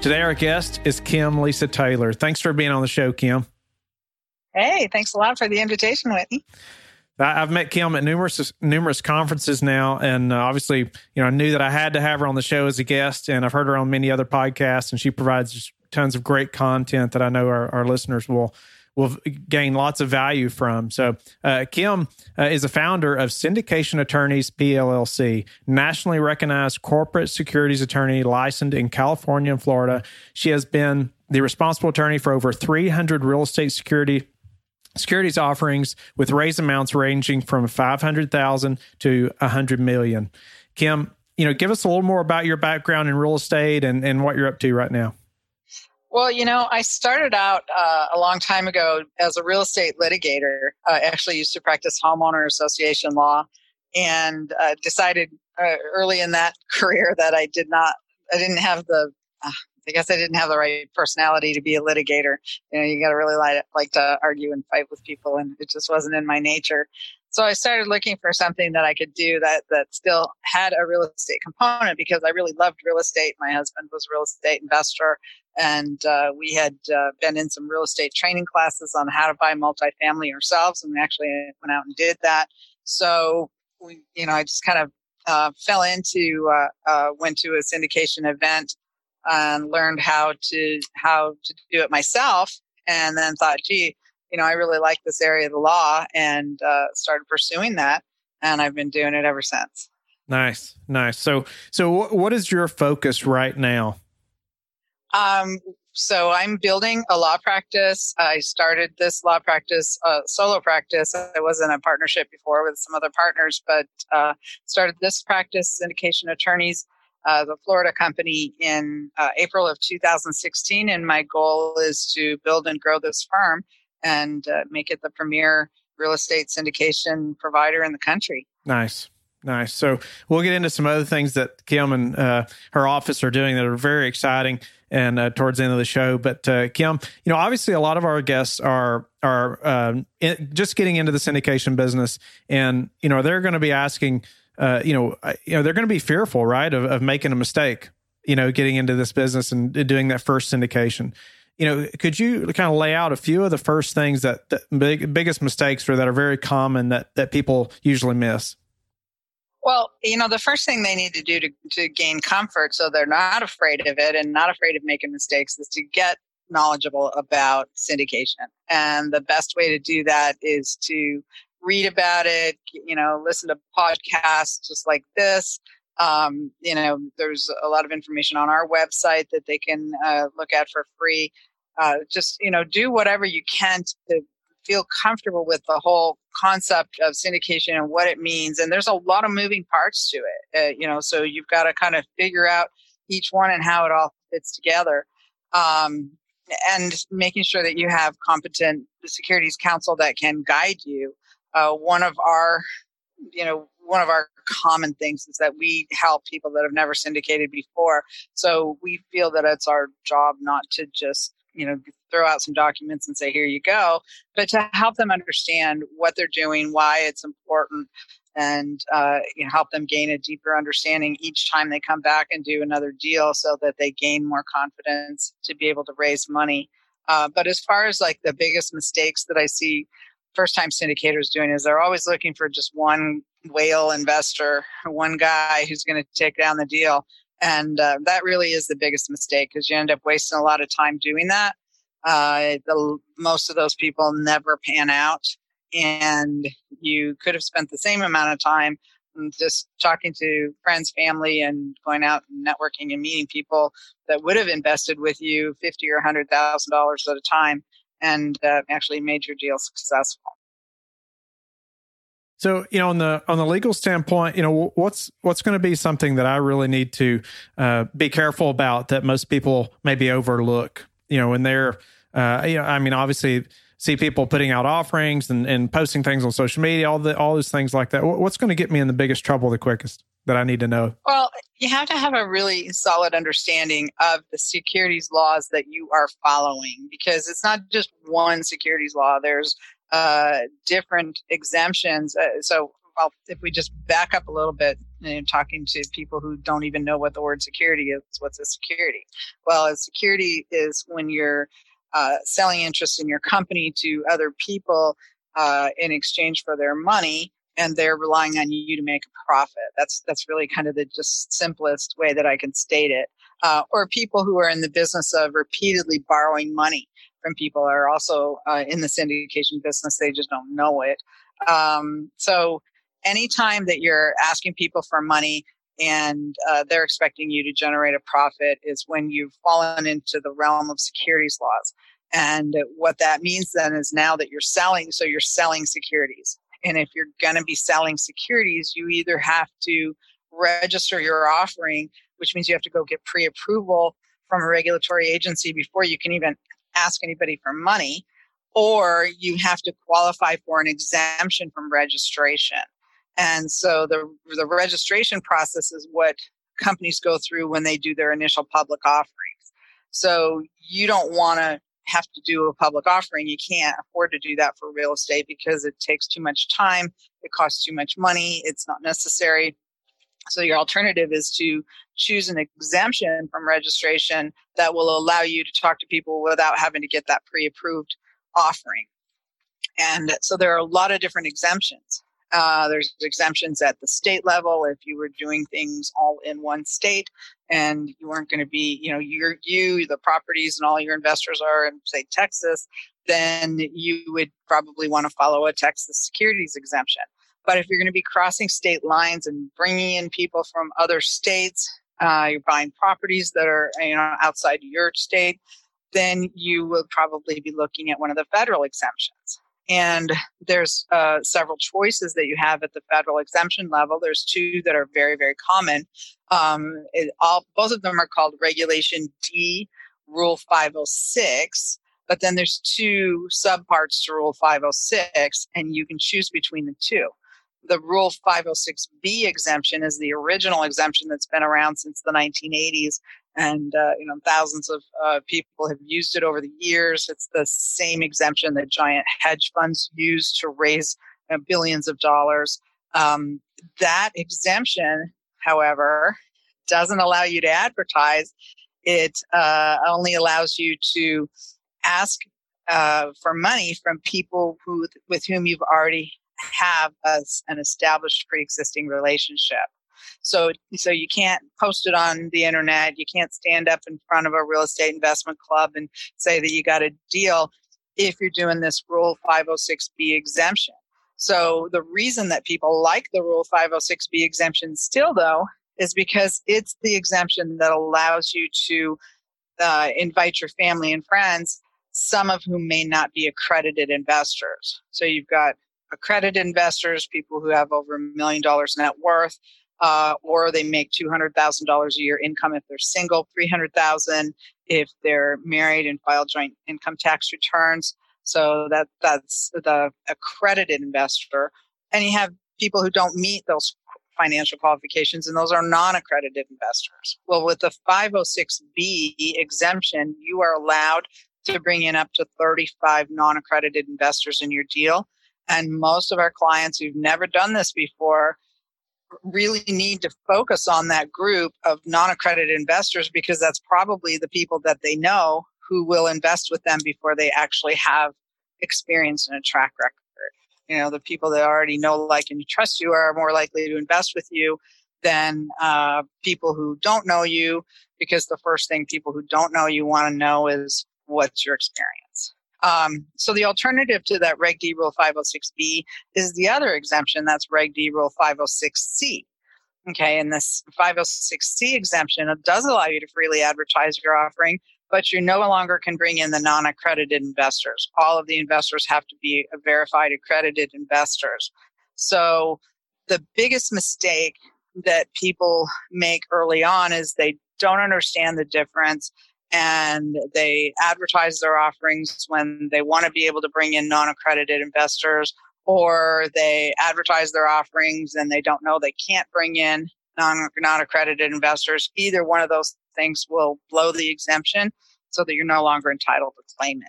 Today, our guest is Kim Lisa Taylor. Thanks for being on the show, Kim. Hey, thanks a lot for the invitation, Whitney. I've met Kim at numerous numerous conferences now, and uh, obviously, you know, I knew that I had to have her on the show as a guest, and I've heard her on many other podcasts, and she provides tons of great content that I know our, our listeners will will gain lots of value from. So, uh, Kim uh, is a founder of Syndication Attorneys PLLC, nationally recognized corporate securities attorney licensed in California and Florida. She has been the responsible attorney for over 300 real estate security securities offerings with raise amounts ranging from 500,000 to 100 million. Kim, you know, give us a little more about your background in real estate and, and what you're up to right now. Well, you know, I started out uh, a long time ago as a real estate litigator. I actually used to practice homeowner association law and uh, decided uh, early in that career that I did not, I didn't have the, uh, I guess I didn't have the right personality to be a litigator. You know, you got to really like, like to argue and fight with people, and it just wasn't in my nature. So I started looking for something that I could do that that still had a real estate component because I really loved real estate. My husband was a real estate investor, and uh, we had uh, been in some real estate training classes on how to buy multifamily ourselves, and we actually went out and did that. So we, you know, I just kind of uh, fell into uh, uh, went to a syndication event and learned how to how to do it myself, and then thought, gee you know, I really like this area of the law and uh, started pursuing that. And I've been doing it ever since. Nice, nice. So, so what is your focus right now? Um, so I'm building a law practice. I started this law practice, uh, solo practice. I was in a partnership before with some other partners, but uh, started this practice, syndication attorneys, uh, the Florida company in uh, April of 2016. And my goal is to build and grow this firm and uh, make it the premier real estate syndication provider in the country. Nice. Nice. So we'll get into some other things that Kim and uh, her office are doing that are very exciting, and uh, towards the end of the show. But uh, Kim, you know, obviously a lot of our guests are are um, in, just getting into the syndication business, and you know they're going to be asking, uh, you know, you know they're going to be fearful, right, of, of making a mistake, you know, getting into this business and doing that first syndication you know, could you kind of lay out a few of the first things that, the big, biggest mistakes or that are very common that, that people usually miss? Well, you know, the first thing they need to do to, to gain comfort so they're not afraid of it and not afraid of making mistakes is to get knowledgeable about syndication. And the best way to do that is to read about it, you know, listen to podcasts just like this. Um, you know, there's a lot of information on our website that they can uh, look at for free uh, just you know do whatever you can to feel comfortable with the whole concept of syndication and what it means. And there's a lot of moving parts to it uh, you know so you've got to kind of figure out each one and how it all fits together. Um, and making sure that you have competent securities counsel that can guide you. Uh, one of our you know one of our common things is that we help people that have never syndicated before. So we feel that it's our job not to just you know throw out some documents and say here you go but to help them understand what they're doing why it's important and uh, you know, help them gain a deeper understanding each time they come back and do another deal so that they gain more confidence to be able to raise money. Uh, but as far as like the biggest mistakes that i see first time syndicators doing is they're always looking for just one whale investor one guy who's going to take down the deal and uh, that really is the biggest mistake because you end up wasting a lot of time doing that. Uh, the, most of those people never pan out. And you could have spent the same amount of time just talking to friends, family, and going out and networking and meeting people that would have invested with you fifty or hundred thousand dollars at a time, and uh, actually made your deal successful. So, you know, on the on the legal standpoint, you know, what's what's going to be something that I really need to uh, be careful about that most people maybe overlook. You know, when they're uh, you know, I mean, obviously, see people putting out offerings and, and posting things on social media, all the all those things like that. What's going to get me in the biggest trouble the quickest that I need to know? Well, you have to have a really solid understanding of the securities laws that you are following because it's not just one securities law. There's uh, different exemptions. Uh, so, well, if we just back up a little bit and talking to people who don't even know what the word security is, what's a security? Well, a security is when you're uh, selling interest in your company to other people uh, in exchange for their money and they're relying on you to make a profit that's that's really kind of the just simplest way that i can state it uh, or people who are in the business of repeatedly borrowing money from people are also uh, in the syndication business they just don't know it um, so anytime that you're asking people for money and uh, they're expecting you to generate a profit is when you've fallen into the realm of securities laws. And what that means then is now that you're selling, so you're selling securities. And if you're going to be selling securities, you either have to register your offering, which means you have to go get pre approval from a regulatory agency before you can even ask anybody for money, or you have to qualify for an exemption from registration. And so the, the registration process is what companies go through when they do their initial public offerings. So you don't want to have to do a public offering. You can't afford to do that for real estate because it takes too much time. It costs too much money. It's not necessary. So your alternative is to choose an exemption from registration that will allow you to talk to people without having to get that pre-approved offering. And so there are a lot of different exemptions. Uh, there's exemptions at the state level if you were doing things all in one state and you weren't going to be, you know, you're, you, the properties and all your investors are in, say, Texas, then you would probably want to follow a Texas securities exemption. But if you're going to be crossing state lines and bringing in people from other states, uh, you're buying properties that are, you know, outside your state, then you will probably be looking at one of the federal exemptions. And there's uh, several choices that you have at the federal exemption level. There's two that are very, very common. Um, it, all, both of them are called Regulation D, Rule 506. But then there's two subparts to Rule 506, and you can choose between the two. The Rule 506B exemption is the original exemption that's been around since the 1980s and uh, you know thousands of uh, people have used it over the years. It's the same exemption that giant hedge funds use to raise uh, billions of dollars. Um, that exemption, however, doesn't allow you to advertise. It uh, only allows you to ask uh, for money from people who with whom you've already have a, an established pre-existing relationship. So, so you can't post it on the internet. You can't stand up in front of a real estate investment club and say that you got a deal if you're doing this Rule 506B exemption. So the reason that people like the Rule 506B exemption still, though, is because it's the exemption that allows you to uh, invite your family and friends, some of whom may not be accredited investors. So you've got accredited investors, people who have over a million dollars net worth, uh, or they make $200,000 a year income if they're single, 300,000 if they're married and file joint income tax returns. So that that's the accredited investor. And you have people who don't meet those financial qualifications, and those are non-accredited investors. Well, with the 506B exemption, you are allowed to bring in up to 35 non-accredited investors in your deal. And most of our clients who've never done this before really need to focus on that group of non accredited investors because that's probably the people that they know who will invest with them before they actually have experience and a track record. You know, the people that already know, like, and trust you are more likely to invest with you than uh, people who don't know you because the first thing people who don't know you want to know is what's your experience. Um, so the alternative to that Reg D Rule 506B is the other exemption. That's Reg D Rule 506C. Okay, and this 506C exemption does allow you to freely advertise your offering, but you no longer can bring in the non accredited investors. All of the investors have to be verified accredited investors. So the biggest mistake that people make early on is they don't understand the difference and they advertise their offerings when they want to be able to bring in non-accredited investors or they advertise their offerings and they don't know they can't bring in non, non-accredited investors. Either one of those things will blow the exemption so that you're no longer entitled to claim it.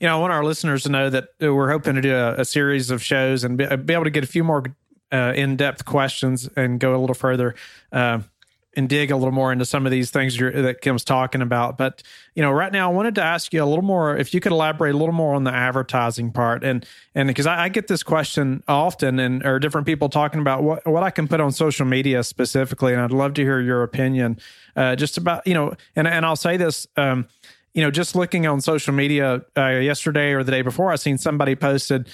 You know, I want our listeners to know that we're hoping to do a, a series of shows and be, be, able to get a few more uh, in-depth questions and go a little further uh, and dig a little more into some of these things that Kim's talking about. But you know, right now, I wanted to ask you a little more if you could elaborate a little more on the advertising part, and and because I, I, get this question often, and or different people talking about what what I can put on social media specifically, and I'd love to hear your opinion, uh, just about you know, and and I'll say this. Um, you know, just looking on social media uh, yesterday or the day before, I seen somebody posted,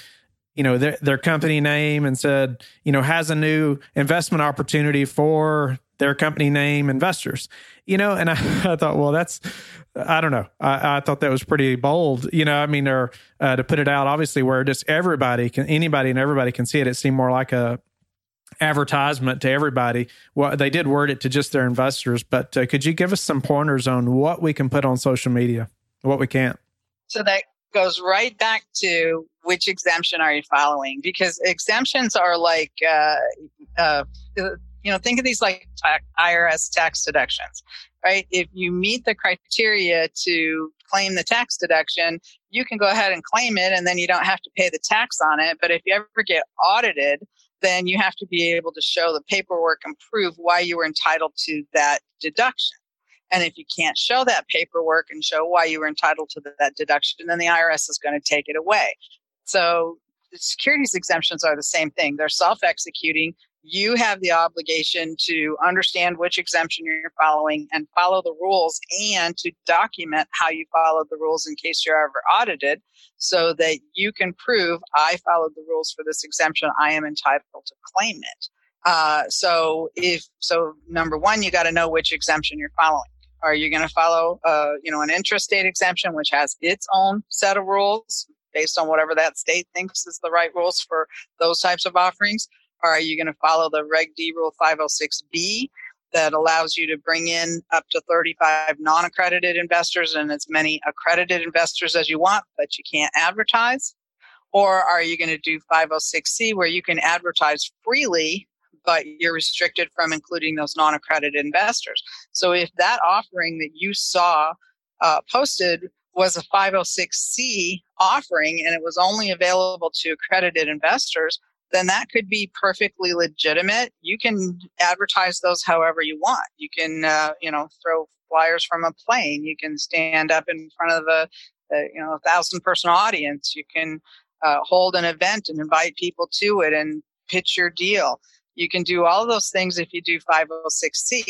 you know their, their company name and said you know has a new investment opportunity for their company name investors you know? And i, I thought well that's i don't know. I, I, thought that was pretty bold you know? I mean or uh, to put it out obviously where just everybody can anybody and everybody can see it it seemed more like a advertisement to everybody. Well they did word it to just their investors but uh, could you give us some pointers on what we can put on social media what we can't? So that goes right back to which exemption are you following? Because exemptions are like, uh, uh, you know, think of these like IRS tax deductions, right? If you meet the criteria to claim the tax deduction, you can go ahead and claim it and then you don't have to pay the tax on it. But if you ever get audited, then you have to be able to show the paperwork and prove why you were entitled to that deduction. And if you can't show that paperwork and show why you were entitled to that deduction, then the IRS is going to take it away. So the securities exemptions are the same thing. They're self executing. You have the obligation to understand which exemption you're following and follow the rules and to document how you followed the rules in case you're ever audited so that you can prove I followed the rules for this exemption. I am entitled to claim it. Uh, so if so, number one, you got to know which exemption you're following. Are you going to follow, uh, you know, an intrastate exemption, which has its own set of rules based on whatever that state thinks is the right rules for those types of offerings? Or are you going to follow the Reg D Rule 506B that allows you to bring in up to 35 non-accredited investors and as many accredited investors as you want, but you can't advertise? Or are you going to do 506C where you can advertise freely but you're restricted from including those non accredited investors. So if that offering that you saw uh, posted was a 506c offering and it was only available to accredited investors, then that could be perfectly legitimate. You can advertise those however you want. You can, uh, you know, throw flyers from a plane. You can stand up in front of a, a you know, a thousand person audience. You can uh, hold an event and invite people to it and pitch your deal. You can do all those things if you do 506C,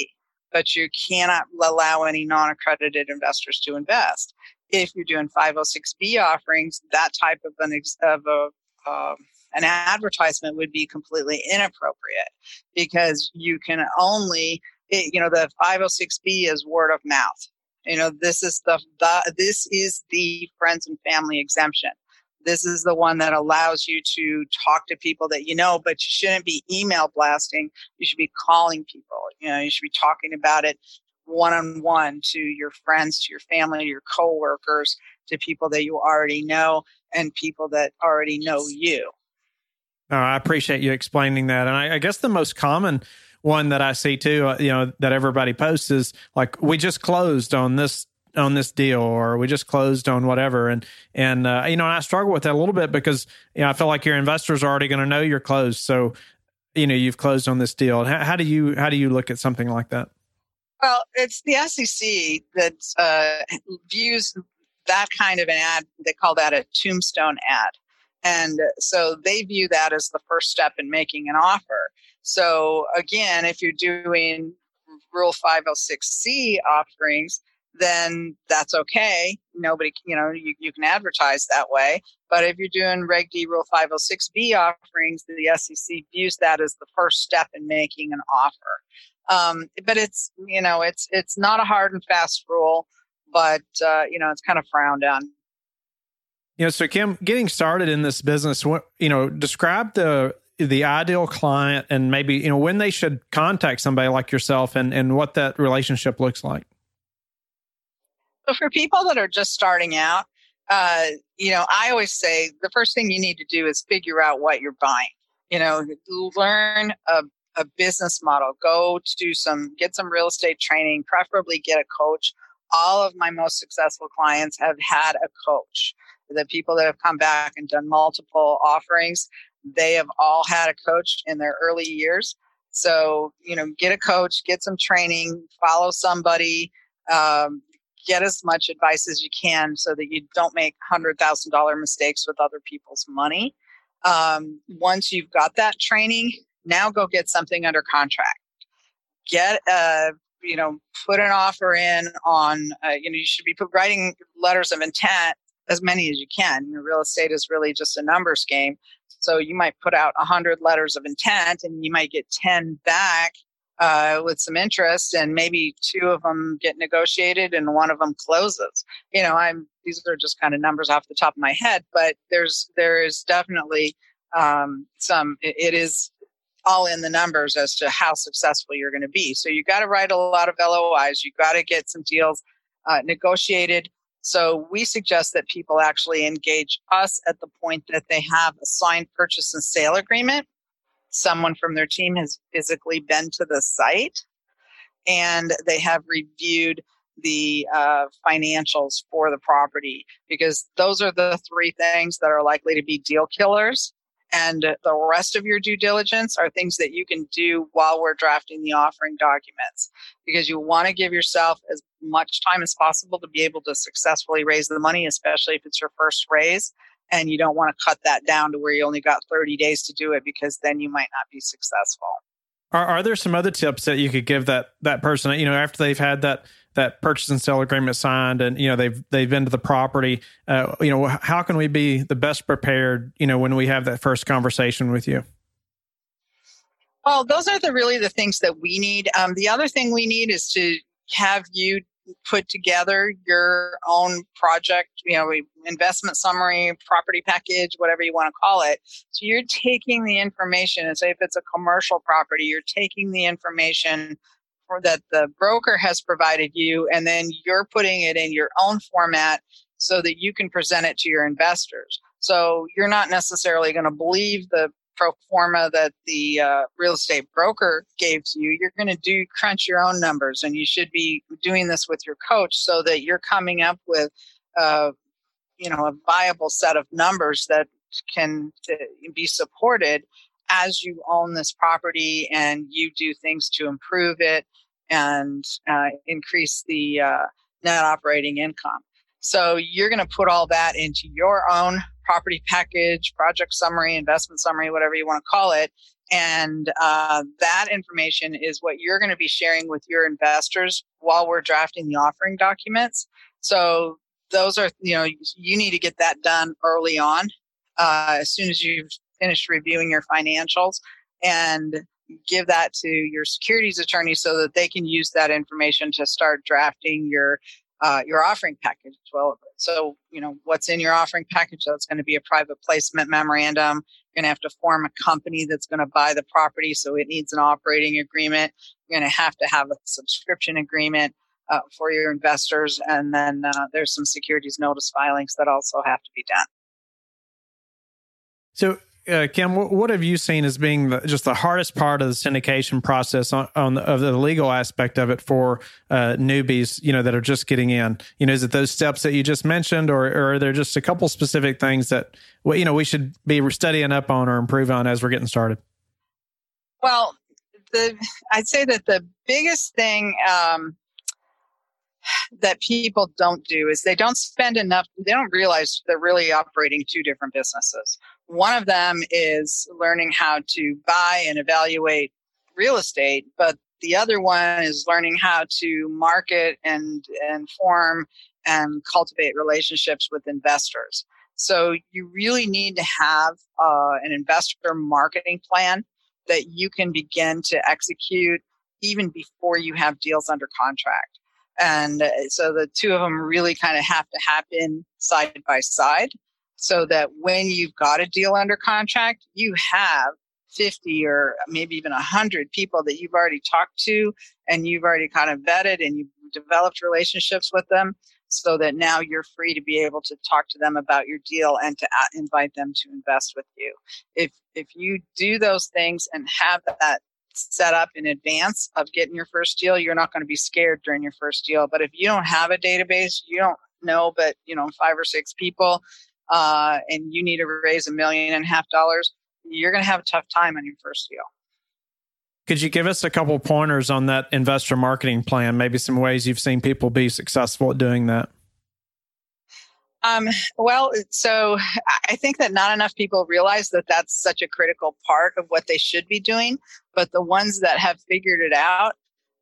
but you cannot allow any non accredited investors to invest. If you're doing 506B offerings, that type of an, ex- of a, um, an advertisement would be completely inappropriate because you can only, it, you know, the 506B is word of mouth. You know, this is the, the this is the friends and family exemption. This is the one that allows you to talk to people that you know, but you shouldn't be email blasting. You should be calling people. You know, you should be talking about it one on one to your friends, to your family, your coworkers, to people that you already know and people that already know you. Oh, I appreciate you explaining that. And I, I guess the most common one that I see too, uh, you know, that everybody posts is like, we just closed on this on this deal or we just closed on whatever. And and uh, you know I struggle with that a little bit because you know I feel like your investors are already going to know you're closed. So you know you've closed on this deal. How, how, do you how do you look at something like that? Well it's the SEC that uh, views that kind of an ad they call that a tombstone ad and so they view that as the first step in making an offer so again if you're doing rule 506c offerings then that's okay. Nobody, you know, you, you can advertise that way. But if you're doing Reg D Rule 506B offerings, the SEC views that as the first step in making an offer. Um, but it's, you know, it's it's not a hard and fast rule, but uh, you know, it's kind of frowned on. You know, so Kim, getting started in this business, what you know, describe the the ideal client and maybe you know when they should contact somebody like yourself and and what that relationship looks like So for people that are just starting out, uh, you know, I always say the first thing you need to do is figure out what you're buying. You know, learn a, a business model. Go to some, get some real estate training, preferably get a coach. All of my most successful clients have had a coach. The people that have come back and done multiple offerings, they have all had a coach in their early years. So, you know, get a coach, get some training, follow somebody, um, get as much advice as you can so that you don't make $100,000 mistakes with other people's money. Um, once you've got that training, now go get something under contract. Get a, you know, put an offer in on, uh, you know, you should be writing letters of intent as many as you can. You know, real estate is really just a numbers game. So you might put out 100 letters of intent and you might get 10 back uh, with some interest, and maybe two of them get negotiated and one of them closes. You know, I'm these are just kind of numbers off the top of my head, but there's there is definitely um, some. it, it is all in the numbers as to how successful you're going to be. So you got to write a lot of LOIs. You got to get some deals uh, negotiated. So we suggest that people actually engage us at the point that they have a signed purchase and sale agreement someone from their team has physically been to the site and they have reviewed the uh, financials for the property because those are the three things that are likely to be deal killers. And the rest of your due diligence are things that you can do while we're drafting the offering documents because you want to give yourself as much time as possible to be able to successfully raise the money, especially if it's your first raise and you don't want to cut that down to where you only got 30 days to do it because then you might not be successful. Are, are there some other tips that you could give that that person, you know, after they've had that that purchase and sale agreement signed and you know they've they've been to the property uh, you know how can we be the best prepared you know when we have that first conversation with you well those are the really the things that we need um, the other thing we need is to have you put together your own project, you know, investment summary, property package, whatever you want to call it. So you're taking the information, and say if it's a commercial property, you're taking the information for, that the broker has provided you, and then you're putting it in your own format so that you can present it to your investors. So you're not necessarily going to believe the pro forma that the uh, real estate broker gave to you, you're going to do crunch your own numbers, and you should be doing this with your coach so that you're coming up with, uh, you know, a viable set of numbers that can uh, be supported as you own this property and you do things to improve it and uh, increase the uh, net operating income. So you're going to put all that into your own property package, project summary, investment summary, whatever you want to call it. And uh, that information is what you're going to be sharing with your investors while we're drafting the offering documents. So those are, you know, you need to get that done early on uh, as soon as you've finished reviewing your financials and give that to your securities attorney so that they can use that information to start drafting your uh, your offering package as well. So, you know, what's in your offering package? That's going to be a private placement memorandum. You're going to have to form a company that's going to buy the property. So it needs an operating agreement. You're going to have to have a subscription agreement uh, for your investors. And then uh, there's some securities notice filings that also have to be done. So uh, Kim, what, what, have you seen as being the, just the hardest part of the syndication process on, on the, of the legal aspect of it for uh, newbies, you know, that are just getting in? You know, is it those steps that you just mentioned, or, or are there just a couple specific things that, you know, we should be studying up on or improve on as we're getting started? Well, the I'd say that the biggest thing um, that people don't do is they don't spend enough they don't realize they're really operating two different businesses one of them is learning how to buy and evaluate real estate, but the other one is learning how to market and, and form and cultivate relationships with investors. So you really need to have uh, an investor marketing plan that you can begin to execute even before you have deals under contract. And uh, so the two of them really kind of have to happen side by side so that when you've got a deal under contract, you have 50 or maybe even 100 people that you've already talked to and you've already kind of vetted and you've developed relationships with them so that now you're free to be able to talk to them about your deal and to invite them to invest with you. If if you do those things and have that set up in advance of getting your first deal, you're not going to be scared during your first deal. But if you don't have a database, you don't know, but you know, five or six people, uh, and you need to raise a million and a half dollars, you're going to have a tough time on your first deal. Could you give us a couple pointers on that investor marketing plan? Maybe some ways you've seen people be successful at doing that. Um, well, so I think that not enough people realize that that's such a critical part of what they should be doing. But the ones that have figured it out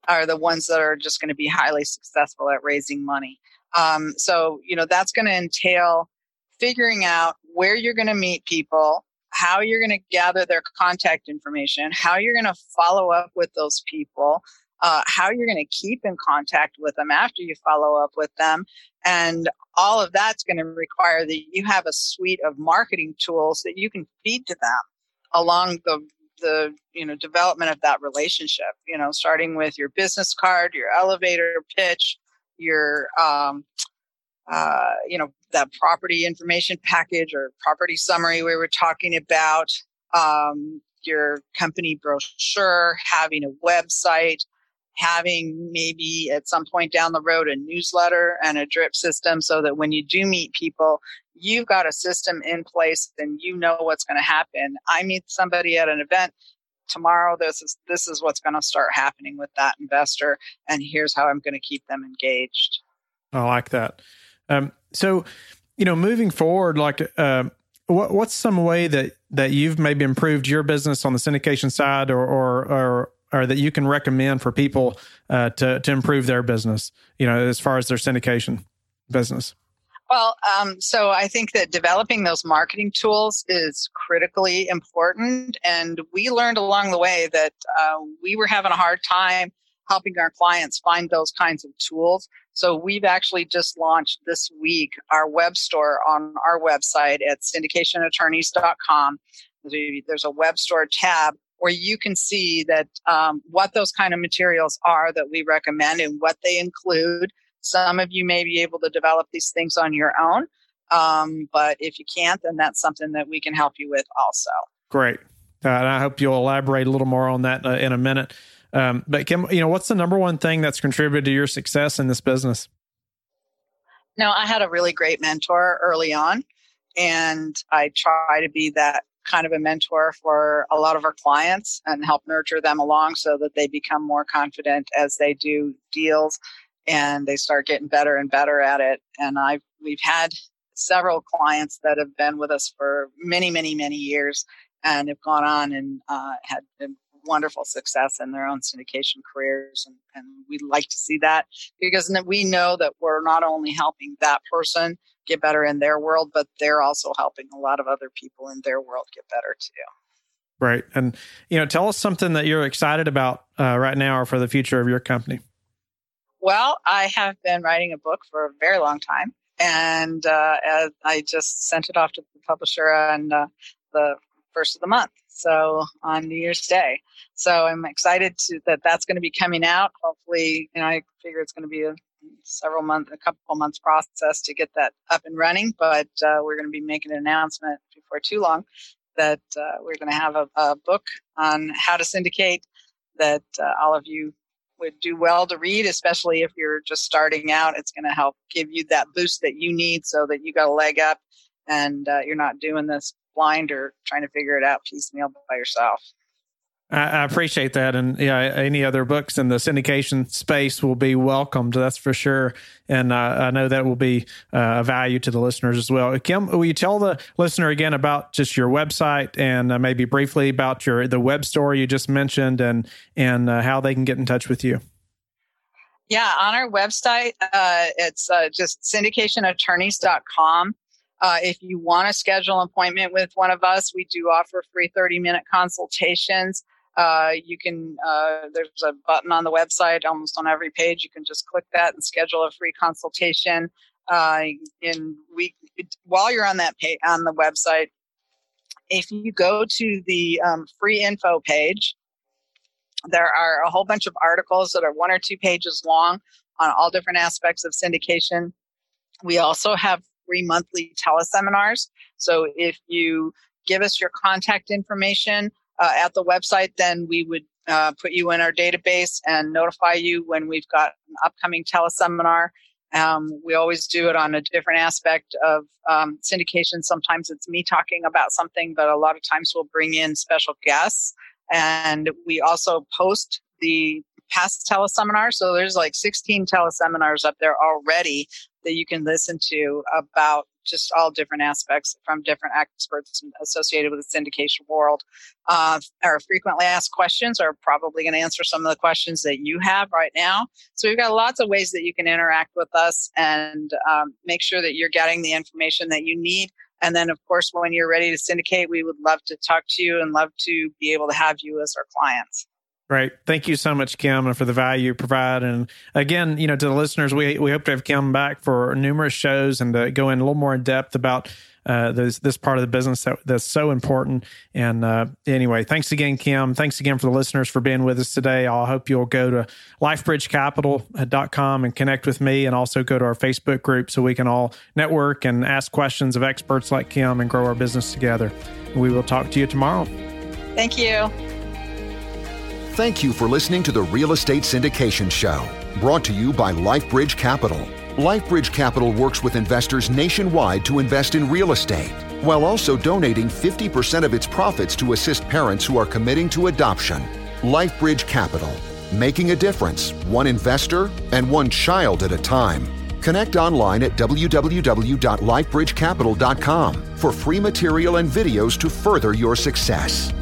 are the ones that are just going to be highly successful at raising money. Um, so, you know, that's going to entail figuring out where you're going to meet people, how you're going to gather their contact information, how you're going to follow up with those people, uh, how you're going to keep in contact with them after you follow up with them. And all of that's going to require that you have a suite of marketing tools that you can feed to them along the the you know development of that relationship you know starting with your business card your elevator pitch your um, uh, you know that property information package or property summary we were talking about um, your company brochure having a website having maybe at some point down the road a newsletter and a drip system so that when you do meet people you've got a system in place and you know what's going to happen. I meet somebody at an event tomorrow this is this is what's going to start happening with that investor and here's how i'm going to keep them engaged. I like that um, so you know moving forward like uh, what, what's some way that that you've maybe improved your business on the syndication side or or or, or that you can recommend for people uh, to to improve their business you know as far as their syndication business well, um, so I think that developing those marketing tools is critically important. And we learned along the way that uh, we were having a hard time helping our clients find those kinds of tools. So we've actually just launched this week our web store on our website at syndicationattorneys.com. There's a web store tab where you can see that um, what those kind of materials are that we recommend and what they include some of you may be able to develop these things on your own. Um, but if you can't, then that's something that we can help you with also. Great. Uh, and I hope you'll elaborate a little more on that uh, in a minute. Um, but Kim, you know, what's the number one thing that's contributed to your success in this business? No, I had a really great mentor early on, and I try to be that kind of a mentor for a lot of our clients and help nurture them along so that they become more confident as they do deals and they start getting better and better at it. And I've we've had several clients that have been with us for many, many, many years and have gone on and uh, had wonderful success in their own syndication careers. And, and we like to see that because we know that we're not only helping that person get better in their world, but they're also helping a lot of other people in their world get better too. Right. And, you know, tell us something that you're excited about uh, right now or for the future of your company. Well, I have been writing a book for a very long time, and uh, I just sent it off to the publisher on uh, the first of the month, so on New Year's Day. So I'm excited to, that that's going to be coming out. Hopefully, you know, I figure it's going to be a several month, a couple months process to get that up and running, but uh, we're going to be making an announcement before too long that uh, we're going to have a, a, book on how to syndicate that uh, all of you would do well to read, especially if you're just starting out. It's going to help give you that boost that you need so that you got a leg up and uh, you're not doing this blind or trying to figure it out piecemeal by yourself. I, appreciate that, and yeah, any other books in the syndication space will be welcomed. That's for sure, and uh, I know that will be uh, a value to the listeners as well. Kim, will you tell the listener again about just your website and uh, maybe briefly about your the web store you just mentioned, and and uh, how they can get in touch with you? Yeah, on our website, uh, it's uh, just syndicationattorneys.com. Uh, if you want to schedule an appointment with one of us, we do offer free 30 minute consultations. Uh, you can, uh, there's a button on the website almost on every page. You can just click that and schedule a free consultation. Uh, and we, while you're on that page, on the website, if you go to the um, free info page, there are a whole bunch of articles that are one or two pages long on all different aspects of syndication We also have free monthly teleseminars. So if you give us your contact information uh, at the website, then we would uh, put you in our database and notify you when we've got an upcoming teleseminar. Um, we always do it on a different aspect of um, syndication. Sometimes it's me talking about something, but a lot of times we'll bring in special guests. And we also post the past teleseminars. So there's like 16 teleseminars up there already that you can listen to about just all different aspects from different experts associated with the syndication world. Uh, our frequently asked questions are probably going to answer some of the questions that you have right now. So we've got lots of ways that you can interact with us and um, make sure that you're getting the information that you need. And then, of course, when you're ready to syndicate, we would love to talk to you and love to be able to have you as our clients. Right. Thank you so much, Kim, and for the value you provide. And again, you know, to the listeners, we we hope to have Kim back for numerous shows and to go in a little more in depth about uh, this this part of the business that, that's so important. And uh, anyway, thanks again, Kim. Thanks again for the listeners for being with us today. I hope you'll go to lifebridgecapital.com and connect with me, and also go to our Facebook group so we can all network and ask questions of experts like Kim and grow our business together. We will talk to you tomorrow. Thank you. Thank you for listening to the Real Estate Syndication Show, brought to you by LifeBridge Capital. LifeBridge Capital works with investors nationwide to invest in real estate, while also donating 50% of its profits to assist parents who are committing to adoption. LifeBridge Capital, making a difference, one investor and one child at a time. Connect online at www.lifebridgecapital.com for free material and videos to further your success.